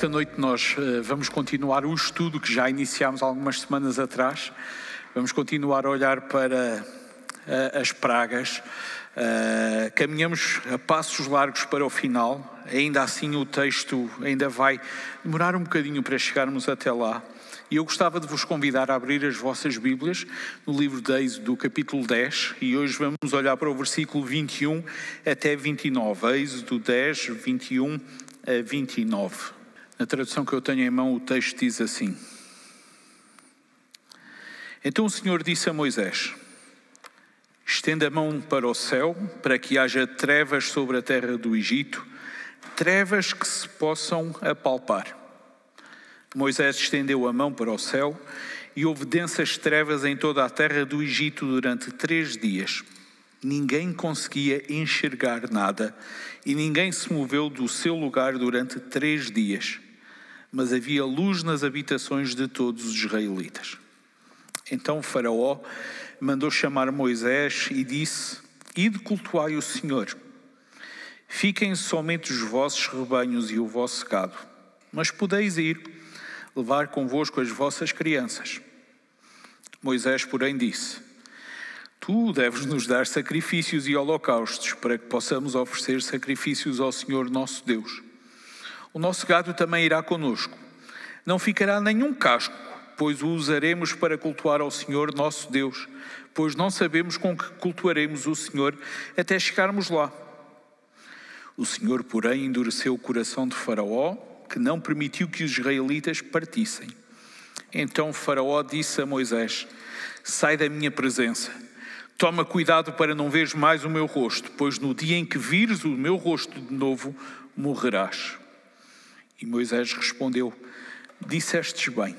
esta noite nós uh, vamos continuar o estudo que já iniciámos algumas semanas atrás. Vamos continuar a olhar para uh, as pragas. Uh, caminhamos a passos largos para o final. Ainda assim, o texto ainda vai demorar um bocadinho para chegarmos até lá. E eu gostava de vos convidar a abrir as vossas Bíblias no livro de Êxodo, capítulo 10, e hoje vamos olhar para o versículo 21 até 29. Êxodo 10, 21 a 29. Na tradução que eu tenho em mão, o texto diz assim: Então o Senhor disse a Moisés: Estenda a mão para o céu, para que haja trevas sobre a terra do Egito, trevas que se possam apalpar. Moisés estendeu a mão para o céu e houve densas trevas em toda a terra do Egito durante três dias. Ninguém conseguia enxergar nada e ninguém se moveu do seu lugar durante três dias. Mas havia luz nas habitações de todos os israelitas. Então Faraó mandou chamar Moisés e disse: Ide cultuai o Senhor. Fiquem somente os vossos rebanhos e o vosso gado, mas podeis ir levar convosco as vossas crianças. Moisés, porém, disse: Tu deves nos dar sacrifícios e holocaustos para que possamos oferecer sacrifícios ao Senhor nosso Deus. O nosso gado também irá conosco. Não ficará nenhum casco, pois o usaremos para cultuar ao Senhor nosso Deus, pois não sabemos com que cultuaremos o Senhor até chegarmos lá. O Senhor, porém, endureceu o coração de Faraó que não permitiu que os israelitas partissem. Então Faraó disse a Moisés: Sai da minha presença. Toma cuidado para não veres mais o meu rosto, pois no dia em que vires o meu rosto de novo, morrerás. E Moisés respondeu: Dissestes bem,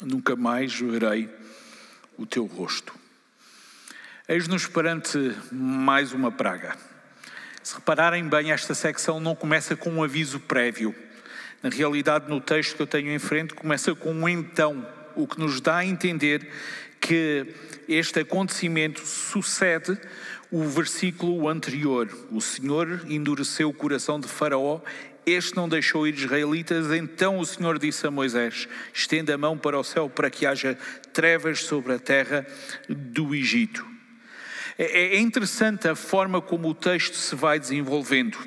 nunca mais verei o teu rosto. Eis-nos perante mais uma praga. Se repararem bem, esta secção não começa com um aviso prévio. Na realidade, no texto que eu tenho em frente, começa com um então, o que nos dá a entender que este acontecimento sucede o versículo anterior. O Senhor endureceu o coração de Faraó, este não deixou ir israelitas, então o Senhor disse a Moisés: estenda a mão para o céu para que haja trevas sobre a terra do Egito. É, é interessante a forma como o texto se vai desenvolvendo.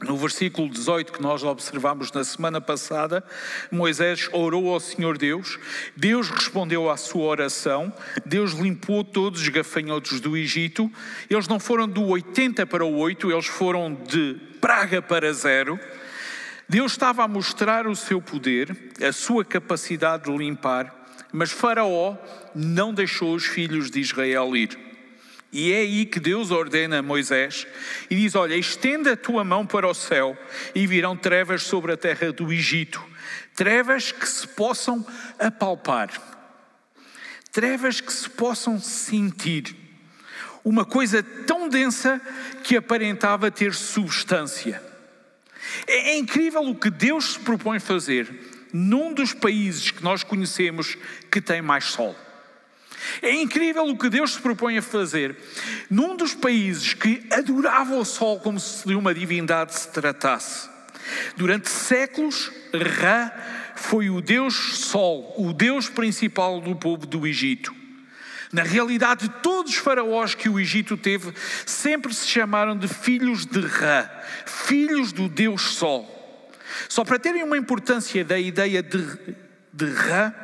No versículo 18 que nós observamos na semana passada, Moisés orou ao Senhor Deus, Deus respondeu à sua oração, Deus limpou todos os gafanhotos do Egito, eles não foram do 80 para o 8, eles foram de praga para zero. Deus estava a mostrar o seu poder, a sua capacidade de limpar, mas Faraó não deixou os filhos de Israel ir. E é aí que Deus ordena a Moisés e diz: Olha, estenda a tua mão para o céu e virão trevas sobre a terra do Egito, trevas que se possam apalpar, trevas que se possam sentir. Uma coisa tão densa que aparentava ter substância. É, é incrível o que Deus se propõe fazer num dos países que nós conhecemos que tem mais sol. É incrível o que Deus se propõe a fazer num dos países que adorava o sol como se de uma divindade se tratasse. Durante séculos, Ra foi o Deus Sol, o Deus principal do povo do Egito. Na realidade, todos os faraós que o Egito teve sempre se chamaram de filhos de Ra, filhos do Deus Sol. Só para terem uma importância da ideia de, de Ra,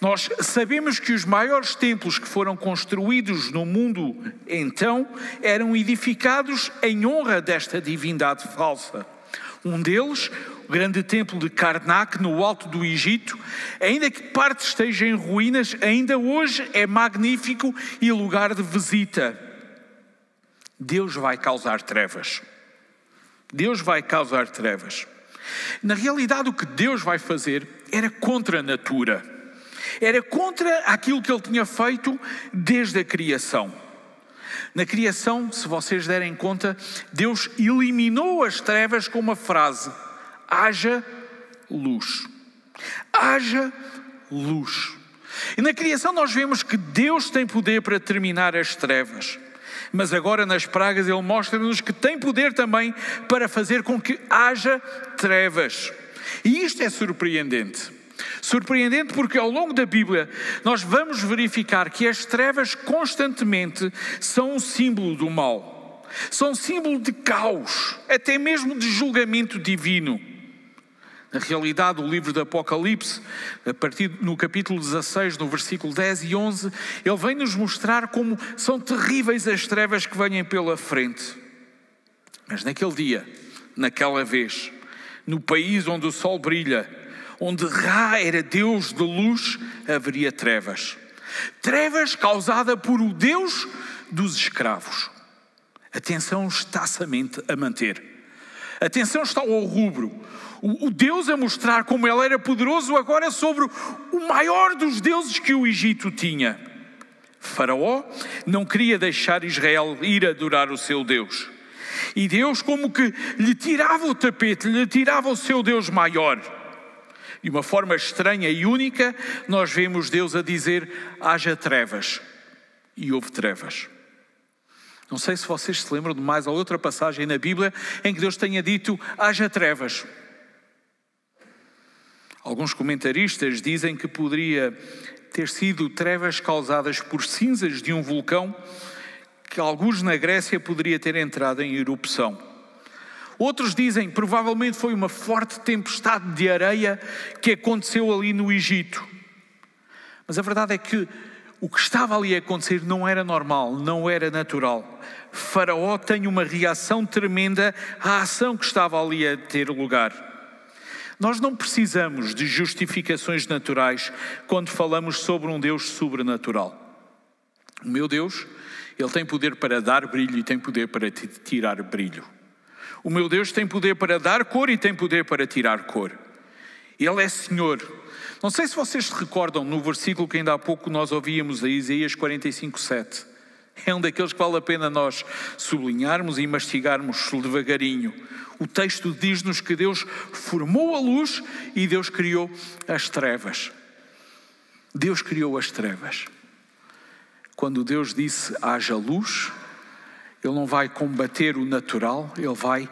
nós sabemos que os maiores templos que foram construídos no mundo então eram edificados em honra desta divindade falsa. Um deles, o grande templo de Karnak, no alto do Egito, ainda que parte esteja em ruínas, ainda hoje é magnífico e lugar de visita. Deus vai causar trevas. Deus vai causar trevas. Na realidade, o que Deus vai fazer era contra a natura. Era contra aquilo que ele tinha feito desde a criação. Na criação, se vocês derem conta, Deus eliminou as trevas com uma frase: haja luz. Haja luz. E na criação nós vemos que Deus tem poder para terminar as trevas. Mas agora nas pragas Ele mostra-nos que tem poder também para fazer com que haja trevas. E isto é surpreendente. Surpreendente porque ao longo da Bíblia nós vamos verificar que as trevas constantemente são um símbolo do mal, são um símbolo de caos, até mesmo de julgamento divino. Na realidade, o livro do Apocalipse, a partir no capítulo 16, no versículo 10 e 11, ele vem nos mostrar como são terríveis as trevas que vêm pela frente. Mas naquele dia, naquela vez, no país onde o sol brilha, onde Ra era Deus de luz, haveria trevas. Trevas causada por o Deus dos escravos. Atenção está-se a manter. Atenção está ao rubro. O, Deus a mostrar como ele era poderoso agora sobre o maior dos deuses que o Egito tinha. Faraó não queria deixar Israel ir adorar o seu Deus. E Deus, como que lhe tirava o tapete, lhe tirava o seu Deus maior. De uma forma estranha e única, nós vemos Deus a dizer: haja trevas. E houve trevas. Não sei se vocês se lembram de mais outra passagem na Bíblia em que Deus tenha dito: haja trevas. Alguns comentaristas dizem que poderia ter sido trevas causadas por cinzas de um vulcão que alguns na Grécia poderia ter entrado em erupção. Outros dizem provavelmente foi uma forte tempestade de areia que aconteceu ali no Egito. Mas a verdade é que o que estava ali a acontecer não era normal, não era natural. Faraó tem uma reação tremenda à ação que estava ali a ter lugar. Nós não precisamos de justificações naturais quando falamos sobre um Deus sobrenatural. O meu Deus, Ele tem poder para dar brilho e tem poder para tirar brilho. O meu Deus tem poder para dar cor e tem poder para tirar cor. Ele é Senhor. Não sei se vocês se recordam no versículo que ainda há pouco nós ouvíamos, a Isaías 45, 7. É um daqueles que vale a pena nós sublinharmos e mastigarmos devagarinho. O texto diz-nos que Deus formou a luz e Deus criou as trevas. Deus criou as trevas. Quando Deus disse haja luz, ele não vai combater o natural, ele vai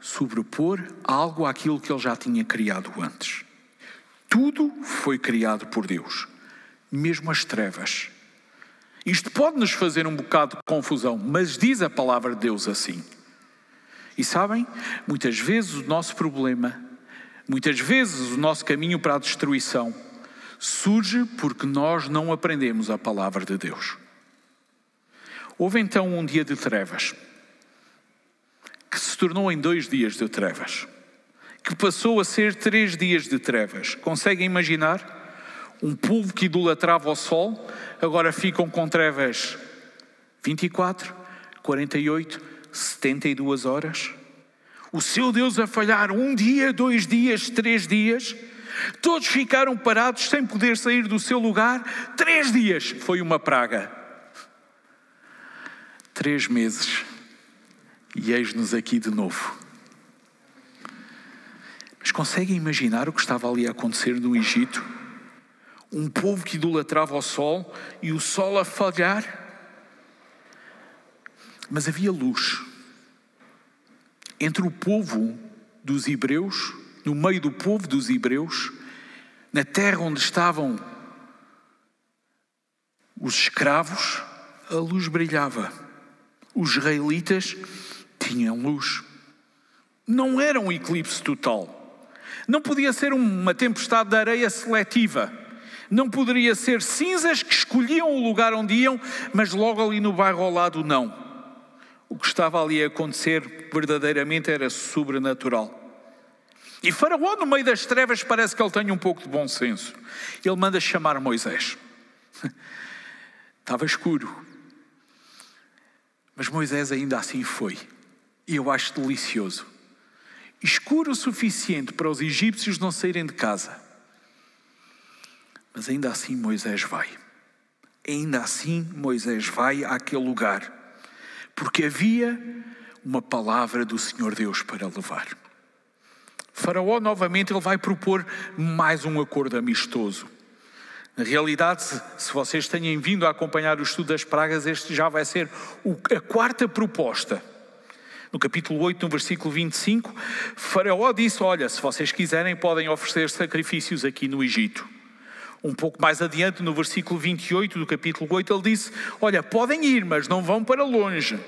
sobrepor algo àquilo que ele já tinha criado antes. Tudo foi criado por Deus, mesmo as trevas. Isto pode nos fazer um bocado de confusão, mas diz a palavra de Deus assim. E sabem, muitas vezes o nosso problema, muitas vezes o nosso caminho para a destruição, surge porque nós não aprendemos a palavra de Deus. Houve então um dia de trevas, que se tornou em dois dias de trevas, que passou a ser três dias de trevas. Conseguem imaginar? Um povo que idolatrava o sol, agora ficam com trevas 24, 48, 72 horas. O seu Deus a falhar um dia, dois dias, três dias. Todos ficaram parados sem poder sair do seu lugar. Três dias foi uma praga três meses e eis-nos aqui de novo. Mas conseguem imaginar o que estava ali a acontecer no Egito? Um povo que idolatrava o sol e o sol a falhar. Mas havia luz. Entre o povo dos hebreus, no meio do povo dos hebreus, na terra onde estavam os escravos, a luz brilhava. Os israelitas tinham luz. Não era um eclipse total. Não podia ser uma tempestade de areia seletiva. Não poderia ser cinzas que escolhiam o lugar onde iam, mas logo ali no bairro ao lado não. O que estava ali a acontecer verdadeiramente era sobrenatural. E Faraó, no meio das trevas, parece que ele tem um pouco de bom senso. Ele manda chamar Moisés. Estava escuro, mas Moisés ainda assim foi. E eu acho delicioso. Escuro o suficiente para os egípcios não saírem de casa. Mas ainda assim Moisés vai. Ainda assim Moisés vai àquele lugar. Porque havia uma palavra do Senhor Deus para levar. Faraó novamente ele vai propor mais um acordo amistoso. Na realidade, se vocês têm vindo a acompanhar o estudo das pragas, este já vai ser a quarta proposta. No capítulo 8, no versículo 25, Faraó disse: Olha, se vocês quiserem, podem oferecer sacrifícios aqui no Egito. Um pouco mais adiante, no versículo 28 do capítulo 8, ele disse: Olha, podem ir, mas não vão para longe.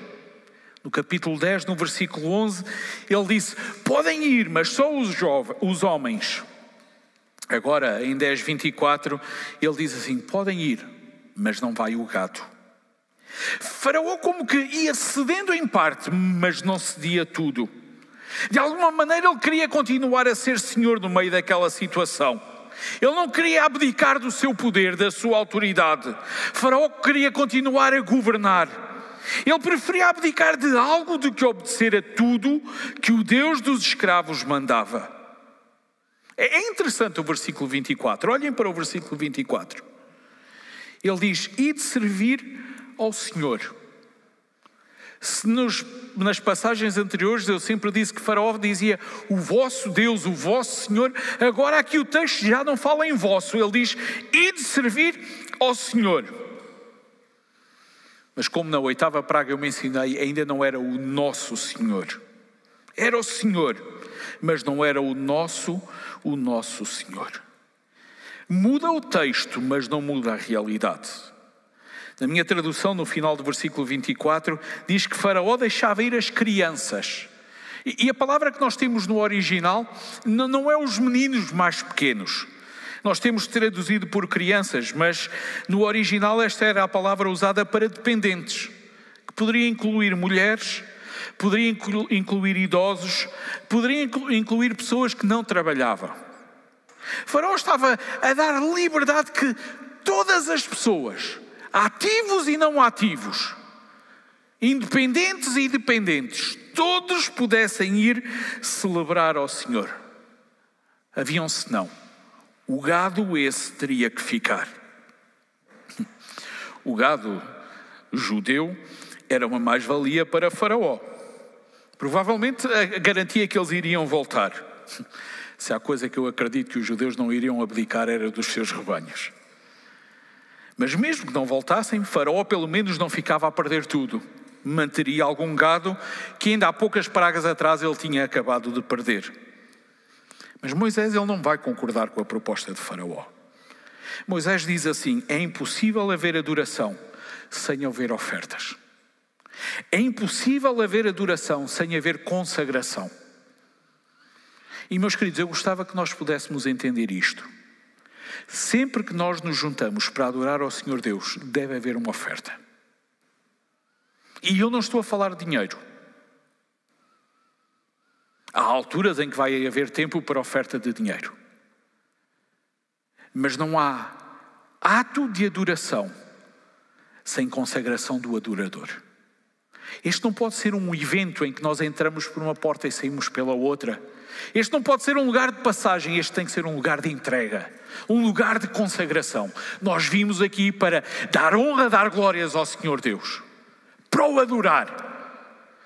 No capítulo 10, no versículo 11, ele disse: Podem ir, mas só os, jovens, os homens. Agora, em 10, 24, ele diz assim: Podem ir, mas não vai o gado. Faraó, como que ia cedendo em parte, mas não cedia tudo. De alguma maneira, ele queria continuar a ser senhor no meio daquela situação. Ele não queria abdicar do seu poder, da sua autoridade. Faraó queria continuar a governar. Ele preferia abdicar de algo do que obedecer a tudo que o Deus dos escravos mandava. É, é interessante o versículo 24. Olhem para o versículo 24. Ele diz: E de servir ao Senhor. Se nos, nas passagens anteriores eu sempre disse que Faraó dizia o vosso Deus, o vosso Senhor, agora aqui o texto já não fala em vosso, ele diz: E de servir ao Senhor. Mas como na oitava praga eu mencionei, ainda não era o nosso Senhor. Era o Senhor, mas não era o nosso, o nosso Senhor. Muda o texto, mas não muda a realidade. Na minha tradução, no final do versículo 24, diz que Faraó deixava ir as crianças. E a palavra que nós temos no original não é os meninos mais pequenos. Nós temos traduzido por crianças, mas no original esta era a palavra usada para dependentes, que poderia incluir mulheres, poderia incluir idosos, poderia incluir pessoas que não trabalhavam. Faraó estava a dar liberdade que todas as pessoas, ativos e não ativos, independentes e dependentes, todos pudessem ir celebrar ao Senhor. Havia um senão o gado esse teria que ficar. O gado judeu era uma mais-valia para Faraó. Provavelmente a garantia que eles iriam voltar. Se há coisa que eu acredito que os judeus não iriam abdicar era dos seus rebanhos. Mas mesmo que não voltassem, Faraó pelo menos não ficava a perder tudo. Manteria algum gado que ainda há poucas pragas atrás ele tinha acabado de perder. Mas Moisés ele não vai concordar com a proposta de Faraó. Moisés diz assim: é impossível haver adoração sem haver ofertas. É impossível haver adoração sem haver consagração. E, meus queridos, eu gostava que nós pudéssemos entender isto. Sempre que nós nos juntamos para adorar ao Senhor Deus, deve haver uma oferta. E eu não estou a falar de dinheiro. Há alturas em que vai haver tempo para oferta de dinheiro. Mas não há ato de adoração sem consagração do adorador. Este não pode ser um evento em que nós entramos por uma porta e saímos pela outra. Este não pode ser um lugar de passagem, este tem que ser um lugar de entrega, um lugar de consagração. Nós vimos aqui para dar honra, dar glórias ao Senhor Deus, para o adorar.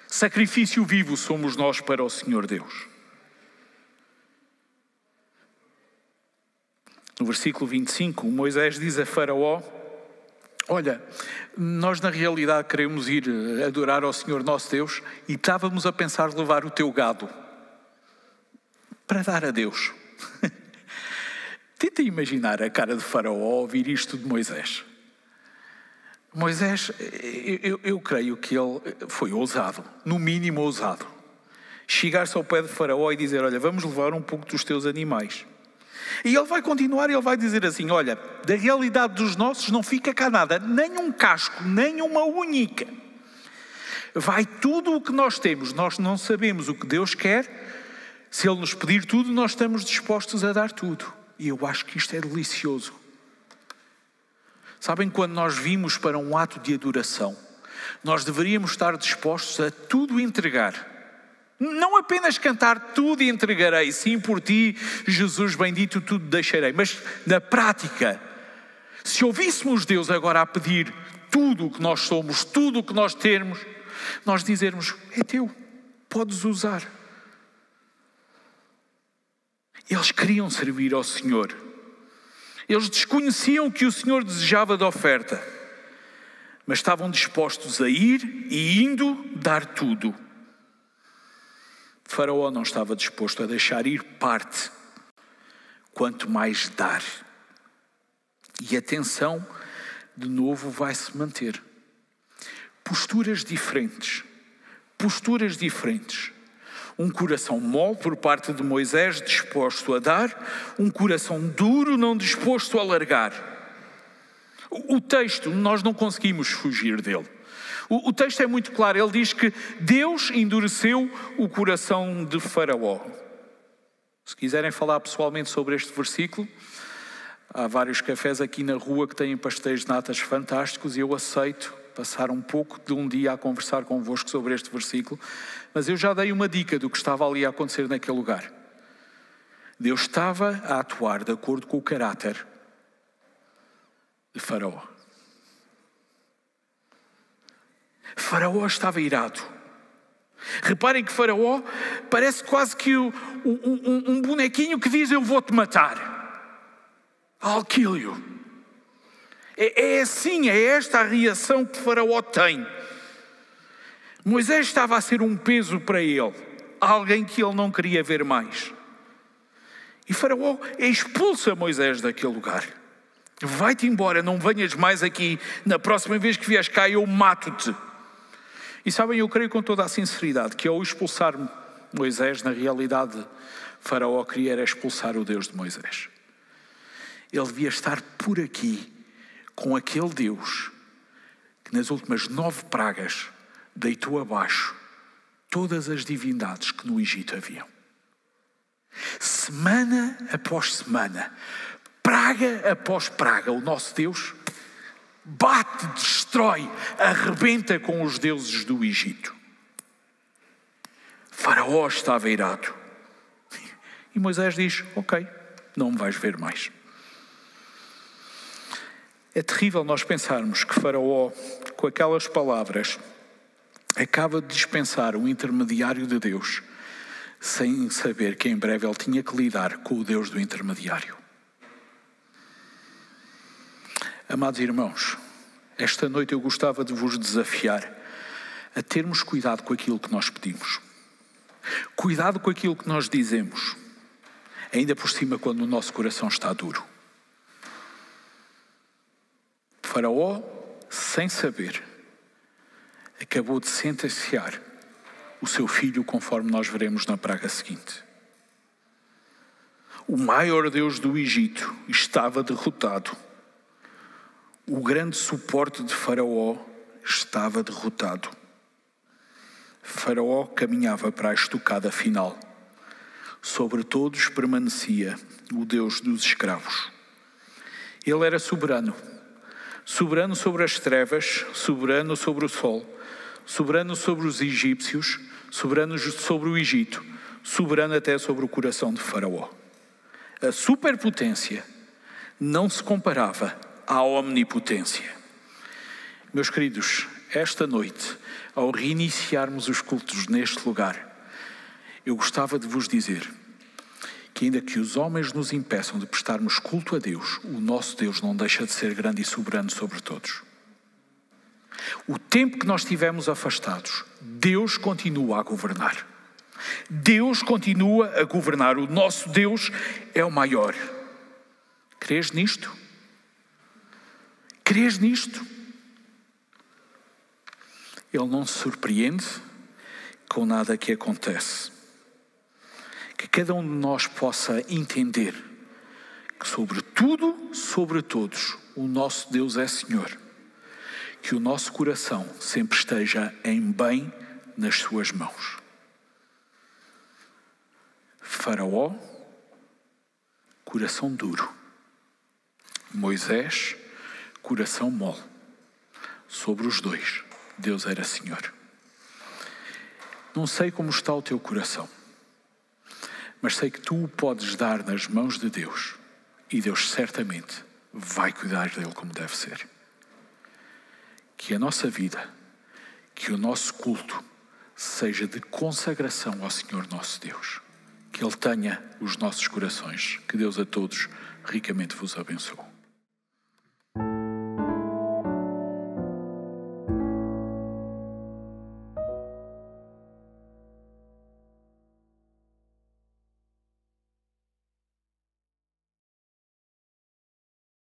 Sacrifício vivo somos nós para o Senhor Deus. No versículo 25, Moisés diz a Faraó: Olha, nós na realidade queremos ir adorar ao Senhor nosso Deus e estávamos a pensar levar o teu gado para dar a Deus. Tenta imaginar a cara de Faraó ouvir isto de Moisés. Moisés, eu, eu, creio que ele foi ousado, no mínimo ousado. Chegar-se ao pé de Faraó e dizer: Olha, vamos levar um pouco dos teus animais. E ele vai continuar e ele vai dizer assim: Olha, da realidade dos nossos não fica cá nada, nem um casco, nem uma única. Vai tudo o que nós temos, nós não sabemos o que Deus quer. Se Ele nos pedir tudo, nós estamos dispostos a dar tudo. E eu acho que isto é delicioso. Sabem, quando nós vimos para um ato de adoração, nós deveríamos estar dispostos a tudo entregar. Não apenas cantar tudo entregarei, sim por ti, Jesus bendito, tudo deixarei, mas na prática, se ouvíssemos Deus agora a pedir tudo o que nós somos, tudo o que nós temos, nós dizermos: é teu, podes usar. Eles queriam servir ao Senhor. Eles desconheciam que o Senhor desejava da oferta, mas estavam dispostos a ir e indo dar tudo. Faraó não estava disposto a deixar ir parte, quanto mais dar. E a tensão, de novo, vai se manter. Posturas diferentes. Posturas diferentes. Um coração mole por parte de Moisés, disposto a dar, um coração duro, não disposto a largar. O texto, nós não conseguimos fugir dele. O, o texto é muito claro, ele diz que Deus endureceu o coração de Faraó. Se quiserem falar pessoalmente sobre este versículo, há vários cafés aqui na rua que têm pastéis de natas fantásticos e eu aceito passar um pouco de um dia a conversar convosco sobre este versículo, mas eu já dei uma dica do que estava ali a acontecer naquele lugar. Deus estava a atuar de acordo com o caráter de Faraó. Faraó estava irado. Reparem que Faraó parece quase que um, um, um bonequinho que diz: Eu vou-te matar. I'll kill you. É, é assim, é esta a reação que Faraó tem. Moisés estava a ser um peso para ele, alguém que ele não queria ver mais. E Faraó expulsa Moisés daquele lugar. Vai-te embora, não venhas mais aqui. Na próxima vez que vieres cá, eu mato-te. E sabem, eu creio com toda a sinceridade que ao expulsar Moisés, na realidade, Faraó queria era expulsar o Deus de Moisés. Ele devia estar por aqui com aquele Deus que nas últimas nove pragas deitou abaixo todas as divindades que no Egito haviam. Semana após semana, praga após praga, o nosso Deus bate, destrói, arrebenta com os deuses do Egito. Faraó estava irado. E Moisés diz: Ok, não me vais ver mais. É terrível nós pensarmos que Faraó, com aquelas palavras, acaba de dispensar o intermediário de Deus, sem saber que em breve ele tinha que lidar com o Deus do intermediário. Amados irmãos, esta noite eu gostava de vos desafiar a termos cuidado com aquilo que nós pedimos. Cuidado com aquilo que nós dizemos, ainda por cima quando o nosso coração está duro. Faraó, sem saber, acabou de sentenciar o seu filho, conforme nós veremos na praga seguinte. O maior Deus do Egito estava derrotado. O grande suporte de Faraó estava derrotado. Faraó caminhava para a estocada final. Sobre todos permanecia o Deus dos escravos. Ele era soberano soberano sobre as trevas, soberano sobre o sol, soberano sobre os egípcios, soberano sobre o Egito, soberano até sobre o coração de Faraó. A superpotência não se comparava à omnipotência. Meus queridos, esta noite, ao reiniciarmos os cultos neste lugar, eu gostava de vos dizer que, ainda que os homens nos impeçam de prestarmos culto a Deus, o nosso Deus não deixa de ser grande e soberano sobre todos. O tempo que nós estivemos afastados, Deus continua a governar. Deus continua a governar. O nosso Deus é o maior. Crês nisto? Crês nisto? Ele não se surpreende com nada que acontece que cada um de nós possa entender que sobre tudo, sobre todos, o nosso Deus é Senhor. Que o nosso coração sempre esteja em bem nas suas mãos. Faraó, coração duro. Moisés, coração mole. Sobre os dois, Deus era Senhor. Não sei como está o teu coração mas sei que tu o podes dar nas mãos de Deus e Deus certamente vai cuidar dele como deve ser. Que a nossa vida, que o nosso culto seja de consagração ao Senhor nosso Deus. Que Ele tenha os nossos corações. Que Deus a todos ricamente vos abençoe.